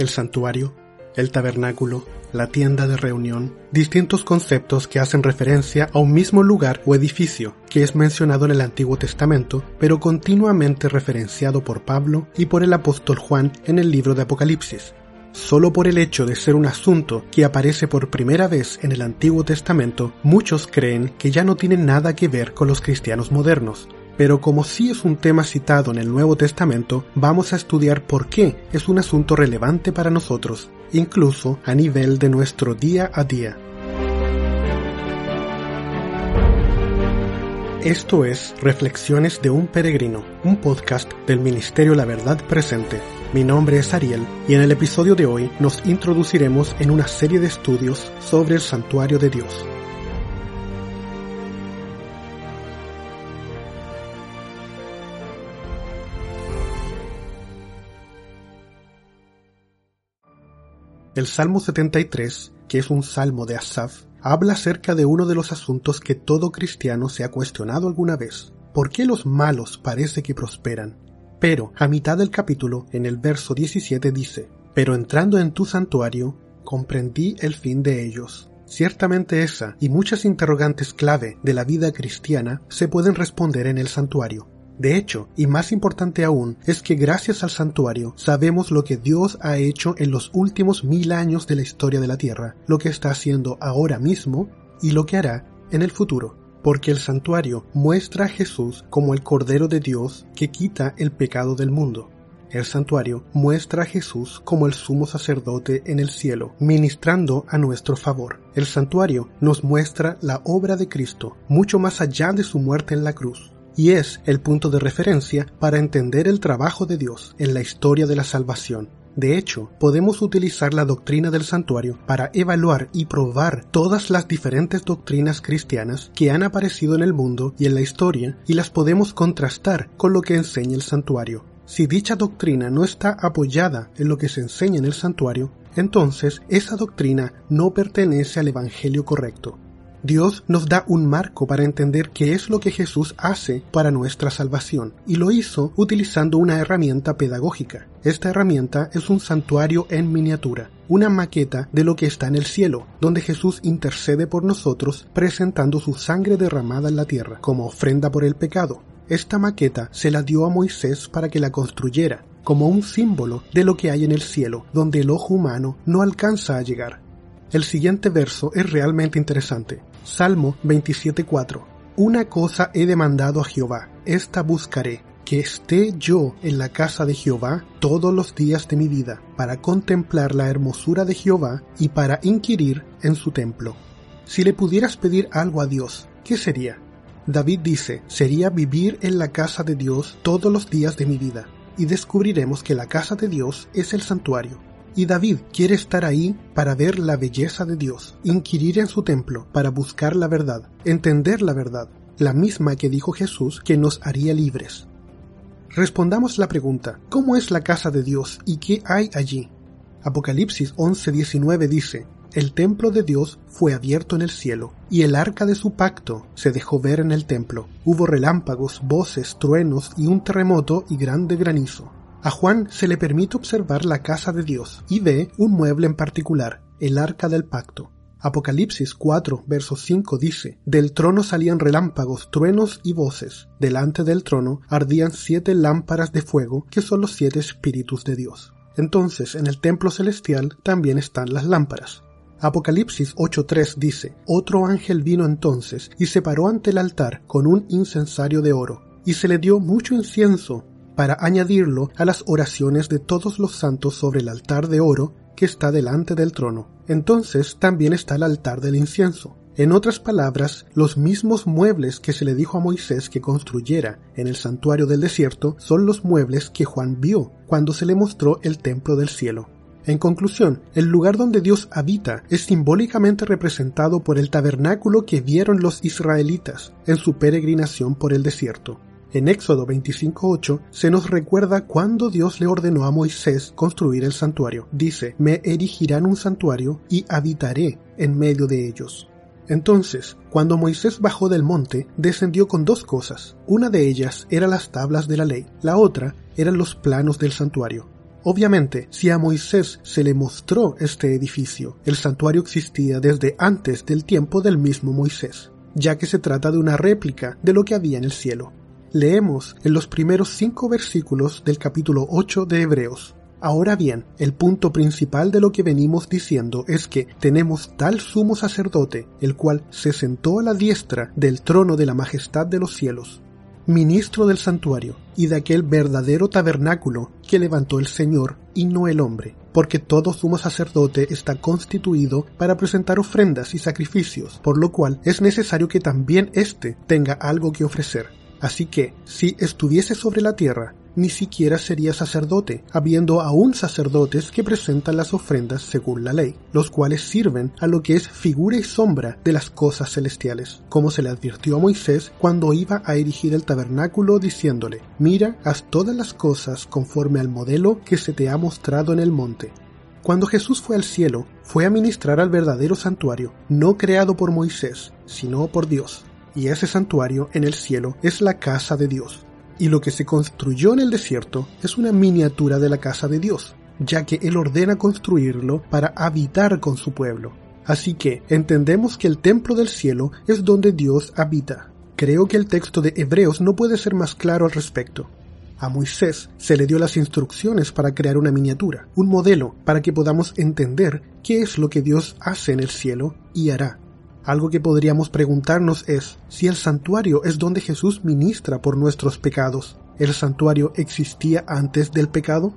el santuario, el tabernáculo, la tienda de reunión, distintos conceptos que hacen referencia a un mismo lugar o edificio que es mencionado en el Antiguo Testamento, pero continuamente referenciado por Pablo y por el apóstol Juan en el libro de Apocalipsis. Solo por el hecho de ser un asunto que aparece por primera vez en el Antiguo Testamento, muchos creen que ya no tiene nada que ver con los cristianos modernos, pero como sí es un tema citado en el Nuevo Testamento, vamos a estudiar por qué es un asunto relevante para nosotros, incluso a nivel de nuestro día a día. Esto es Reflexiones de un Peregrino, un podcast del Ministerio La Verdad Presente. Mi nombre es Ariel y en el episodio de hoy nos introduciremos en una serie de estudios sobre el santuario de Dios. El Salmo 73, que es un salmo de Asaf, habla acerca de uno de los asuntos que todo cristiano se ha cuestionado alguna vez. ¿Por qué los malos parece que prosperan? Pero, a mitad del capítulo, en el verso 17 dice, Pero entrando en tu santuario, comprendí el fin de ellos. Ciertamente esa y muchas interrogantes clave de la vida cristiana se pueden responder en el santuario. De hecho, y más importante aún, es que gracias al santuario sabemos lo que Dios ha hecho en los últimos mil años de la historia de la tierra, lo que está haciendo ahora mismo y lo que hará en el futuro. Porque el santuario muestra a Jesús como el Cordero de Dios que quita el pecado del mundo. El santuario muestra a Jesús como el sumo sacerdote en el cielo, ministrando a nuestro favor. El santuario nos muestra la obra de Cristo, mucho más allá de su muerte en la cruz y es el punto de referencia para entender el trabajo de Dios en la historia de la salvación. De hecho, podemos utilizar la doctrina del santuario para evaluar y probar todas las diferentes doctrinas cristianas que han aparecido en el mundo y en la historia y las podemos contrastar con lo que enseña el santuario. Si dicha doctrina no está apoyada en lo que se enseña en el santuario, entonces esa doctrina no pertenece al Evangelio correcto. Dios nos da un marco para entender qué es lo que Jesús hace para nuestra salvación, y lo hizo utilizando una herramienta pedagógica. Esta herramienta es un santuario en miniatura, una maqueta de lo que está en el cielo, donde Jesús intercede por nosotros presentando su sangre derramada en la tierra como ofrenda por el pecado. Esta maqueta se la dio a Moisés para que la construyera, como un símbolo de lo que hay en el cielo, donde el ojo humano no alcanza a llegar. El siguiente verso es realmente interesante. Salmo 27.4. Una cosa he demandado a Jehová, esta buscaré, que esté yo en la casa de Jehová todos los días de mi vida, para contemplar la hermosura de Jehová y para inquirir en su templo. Si le pudieras pedir algo a Dios, ¿qué sería? David dice, sería vivir en la casa de Dios todos los días de mi vida, y descubriremos que la casa de Dios es el santuario, y David quiere estar ahí para ver la belleza de Dios, inquirir en su templo para buscar la verdad, entender la verdad, la misma que dijo Jesús que nos haría libres. Respondamos la pregunta, ¿cómo es la casa de Dios y qué hay allí? Apocalipsis 11:19 dice, el templo de Dios fue abierto en el cielo, y el arca de su pacto se dejó ver en el templo. Hubo relámpagos, voces, truenos y un terremoto y grande granizo. A Juan se le permite observar la casa de Dios y ve un mueble en particular, el arca del pacto. Apocalipsis 4, verso 5 dice, Del trono salían relámpagos, truenos y voces. Delante del trono ardían siete lámparas de fuego, que son los siete espíritus de Dios. Entonces, en el templo celestial también están las lámparas. Apocalipsis 8.3 dice, Otro ángel vino entonces y se paró ante el altar con un incensario de oro, y se le dio mucho incienso para añadirlo a las oraciones de todos los santos sobre el altar de oro que está delante del trono. Entonces también está el altar del incienso. En otras palabras, los mismos muebles que se le dijo a Moisés que construyera en el santuario del desierto son los muebles que Juan vio cuando se le mostró el templo del cielo. En conclusión, el lugar donde Dios habita es simbólicamente representado por el tabernáculo que vieron los israelitas en su peregrinación por el desierto. En Éxodo 25.8 se nos recuerda cuando Dios le ordenó a Moisés construir el santuario. Dice, me erigirán un santuario y habitaré en medio de ellos. Entonces, cuando Moisés bajó del monte, descendió con dos cosas. Una de ellas era las tablas de la ley, la otra eran los planos del santuario. Obviamente, si a Moisés se le mostró este edificio, el santuario existía desde antes del tiempo del mismo Moisés, ya que se trata de una réplica de lo que había en el cielo. Leemos en los primeros cinco versículos del capítulo 8 de Hebreos. Ahora bien, el punto principal de lo que venimos diciendo es que tenemos tal sumo sacerdote, el cual se sentó a la diestra del trono de la majestad de los cielos, ministro del santuario y de aquel verdadero tabernáculo que levantó el Señor y no el hombre, porque todo sumo sacerdote está constituido para presentar ofrendas y sacrificios, por lo cual es necesario que también éste tenga algo que ofrecer. Así que, si estuviese sobre la tierra, ni siquiera sería sacerdote, habiendo aún sacerdotes que presentan las ofrendas según la ley, los cuales sirven a lo que es figura y sombra de las cosas celestiales, como se le advirtió a Moisés cuando iba a erigir el tabernáculo diciéndole, mira, haz todas las cosas conforme al modelo que se te ha mostrado en el monte. Cuando Jesús fue al cielo, fue a ministrar al verdadero santuario, no creado por Moisés, sino por Dios. Y ese santuario en el cielo es la casa de Dios, y lo que se construyó en el desierto es una miniatura de la casa de Dios, ya que Él ordena construirlo para habitar con su pueblo. Así que entendemos que el templo del cielo es donde Dios habita. Creo que el texto de Hebreos no puede ser más claro al respecto. A Moisés se le dio las instrucciones para crear una miniatura, un modelo, para que podamos entender qué es lo que Dios hace en el cielo y hará. Algo que podríamos preguntarnos es si el santuario es donde Jesús ministra por nuestros pecados. ¿El santuario existía antes del pecado?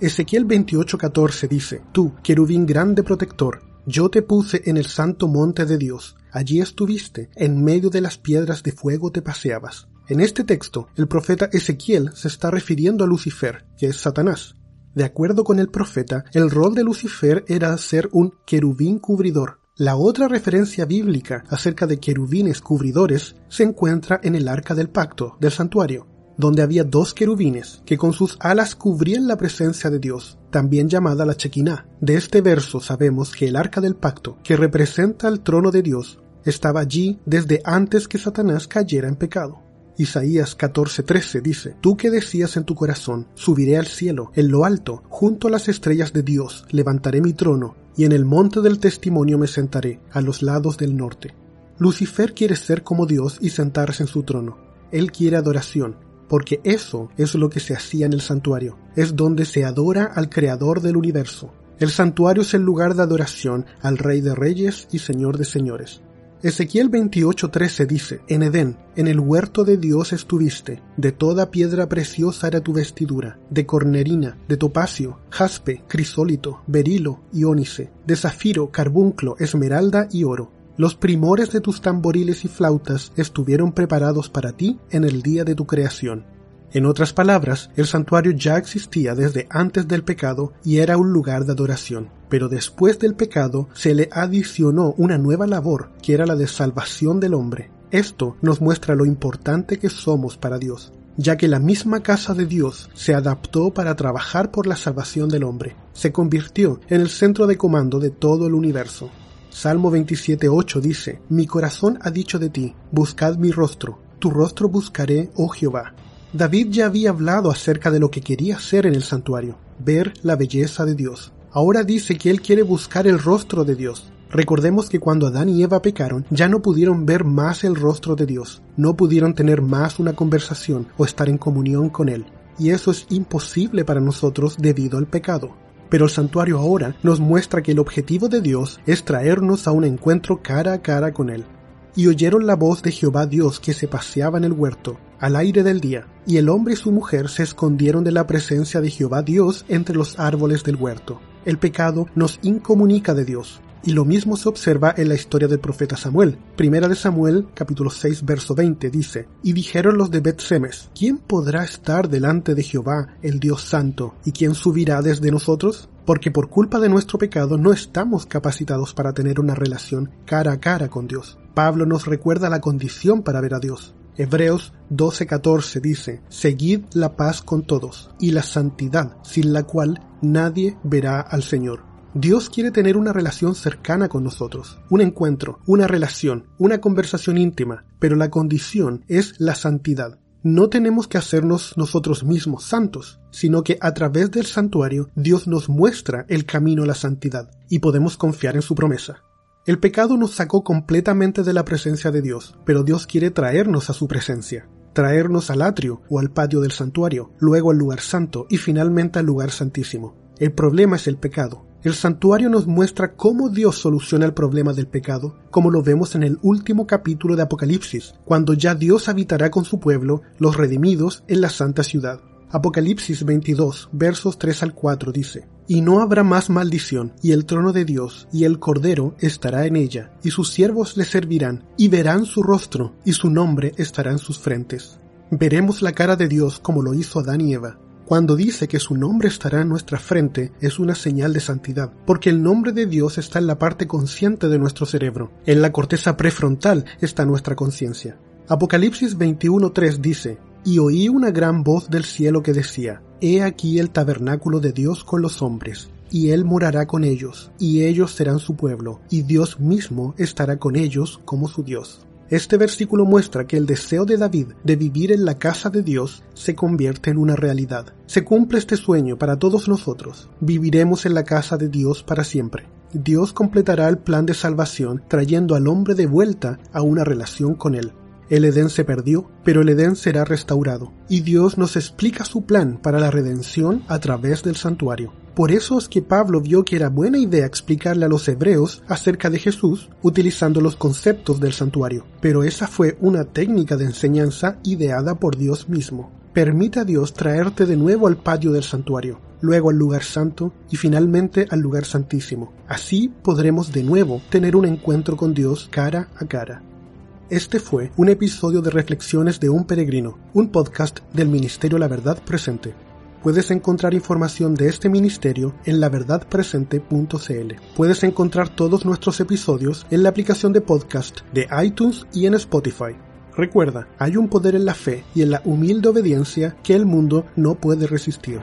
Ezequiel 28:14 dice, Tú, querubín grande protector, yo te puse en el santo monte de Dios, allí estuviste, en medio de las piedras de fuego te paseabas. En este texto, el profeta Ezequiel se está refiriendo a Lucifer, que es Satanás. De acuerdo con el profeta, el rol de Lucifer era ser un querubín cubridor, la otra referencia bíblica acerca de querubines cubridores se encuentra en el arca del pacto del santuario, donde había dos querubines que con sus alas cubrían la presencia de Dios, también llamada la Chequiná. De este verso sabemos que el arca del pacto, que representa el trono de Dios, estaba allí desde antes que Satanás cayera en pecado. Isaías 14:13 dice, Tú que decías en tu corazón, subiré al cielo, en lo alto, junto a las estrellas de Dios, levantaré mi trono, y en el monte del testimonio me sentaré, a los lados del norte. Lucifer quiere ser como Dios y sentarse en su trono. Él quiere adoración, porque eso es lo que se hacía en el santuario, es donde se adora al Creador del universo. El santuario es el lugar de adoración al Rey de Reyes y Señor de Señores. Ezequiel 28:13 dice, En Edén, en el huerto de Dios estuviste, de toda piedra preciosa era tu vestidura, de cornerina, de topacio, jaspe, crisólito, berilo y ónice, de zafiro, carbunclo, esmeralda y oro. Los primores de tus tamboriles y flautas estuvieron preparados para ti en el día de tu creación. En otras palabras, el santuario ya existía desde antes del pecado y era un lugar de adoración. Pero después del pecado se le adicionó una nueva labor, que era la de salvación del hombre. Esto nos muestra lo importante que somos para Dios, ya que la misma casa de Dios se adaptó para trabajar por la salvación del hombre. Se convirtió en el centro de comando de todo el universo. Salmo 27.8 dice, Mi corazón ha dicho de ti, buscad mi rostro, tu rostro buscaré, oh Jehová. David ya había hablado acerca de lo que quería hacer en el santuario, ver la belleza de Dios. Ahora dice que él quiere buscar el rostro de Dios. Recordemos que cuando Adán y Eva pecaron, ya no pudieron ver más el rostro de Dios, no pudieron tener más una conversación o estar en comunión con Él. Y eso es imposible para nosotros debido al pecado. Pero el santuario ahora nos muestra que el objetivo de Dios es traernos a un encuentro cara a cara con Él y oyeron la voz de Jehová Dios que se paseaba en el huerto, al aire del día, y el hombre y su mujer se escondieron de la presencia de Jehová Dios entre los árboles del huerto. El pecado nos incomunica de Dios, y lo mismo se observa en la historia del profeta Samuel. Primera de Samuel, capítulo 6, verso 20, dice, Y dijeron los de Bet-Semes, ¿quién podrá estar delante de Jehová, el Dios Santo, y quién subirá desde nosotros? Porque por culpa de nuestro pecado no estamos capacitados para tener una relación cara a cara con Dios. Pablo nos recuerda la condición para ver a Dios. Hebreos 12:14 dice, Seguid la paz con todos y la santidad, sin la cual nadie verá al Señor. Dios quiere tener una relación cercana con nosotros, un encuentro, una relación, una conversación íntima, pero la condición es la santidad. no tenemos que hacernos nosotros mismos santos, sino que a través del santuario Dios nos muestra el camino a la santidad y podemos confiar en su promesa. El pecado nos sacó completamente de la presencia de Dios, pero Dios quiere traernos a su presencia, traernos al atrio o al patio del santuario, luego al lugar santo y finalmente al lugar santísimo. El problema es el pecado, el santuario nos muestra cómo Dios soluciona el problema del pecado, como lo vemos en el último capítulo de Apocalipsis, cuando ya Dios habitará con su pueblo, los redimidos, en la santa ciudad. Apocalipsis 22, versos 3 al 4 dice, Y no habrá más maldición, y el trono de Dios y el Cordero estará en ella, y sus siervos le servirán, y verán su rostro, y su nombre estará en sus frentes. Veremos la cara de Dios como lo hizo Adán y Eva, cuando dice que su nombre estará en nuestra frente es una señal de santidad, porque el nombre de Dios está en la parte consciente de nuestro cerebro. En la corteza prefrontal está nuestra conciencia. Apocalipsis 21.3 dice, Y oí una gran voz del cielo que decía, He aquí el tabernáculo de Dios con los hombres, y él morará con ellos, y ellos serán su pueblo, y Dios mismo estará con ellos como su Dios. Este versículo muestra que el deseo de David de vivir en la casa de Dios se convierte en una realidad. Se cumple este sueño para todos nosotros. Viviremos en la casa de Dios para siempre. Dios completará el plan de salvación trayendo al hombre de vuelta a una relación con él. El Edén se perdió, pero el Edén será restaurado, y Dios nos explica su plan para la redención a través del santuario. Por eso es que Pablo vio que era buena idea explicarle a los hebreos acerca de Jesús utilizando los conceptos del santuario, pero esa fue una técnica de enseñanza ideada por Dios mismo. Permite a Dios traerte de nuevo al patio del santuario, luego al lugar santo y finalmente al lugar santísimo. Así podremos de nuevo tener un encuentro con Dios cara a cara. Este fue un episodio de Reflexiones de un Peregrino, un podcast del Ministerio La Verdad Presente. Puedes encontrar información de este ministerio en laverdadpresente.cl. Puedes encontrar todos nuestros episodios en la aplicación de podcast de iTunes y en Spotify. Recuerda, hay un poder en la fe y en la humilde obediencia que el mundo no puede resistir.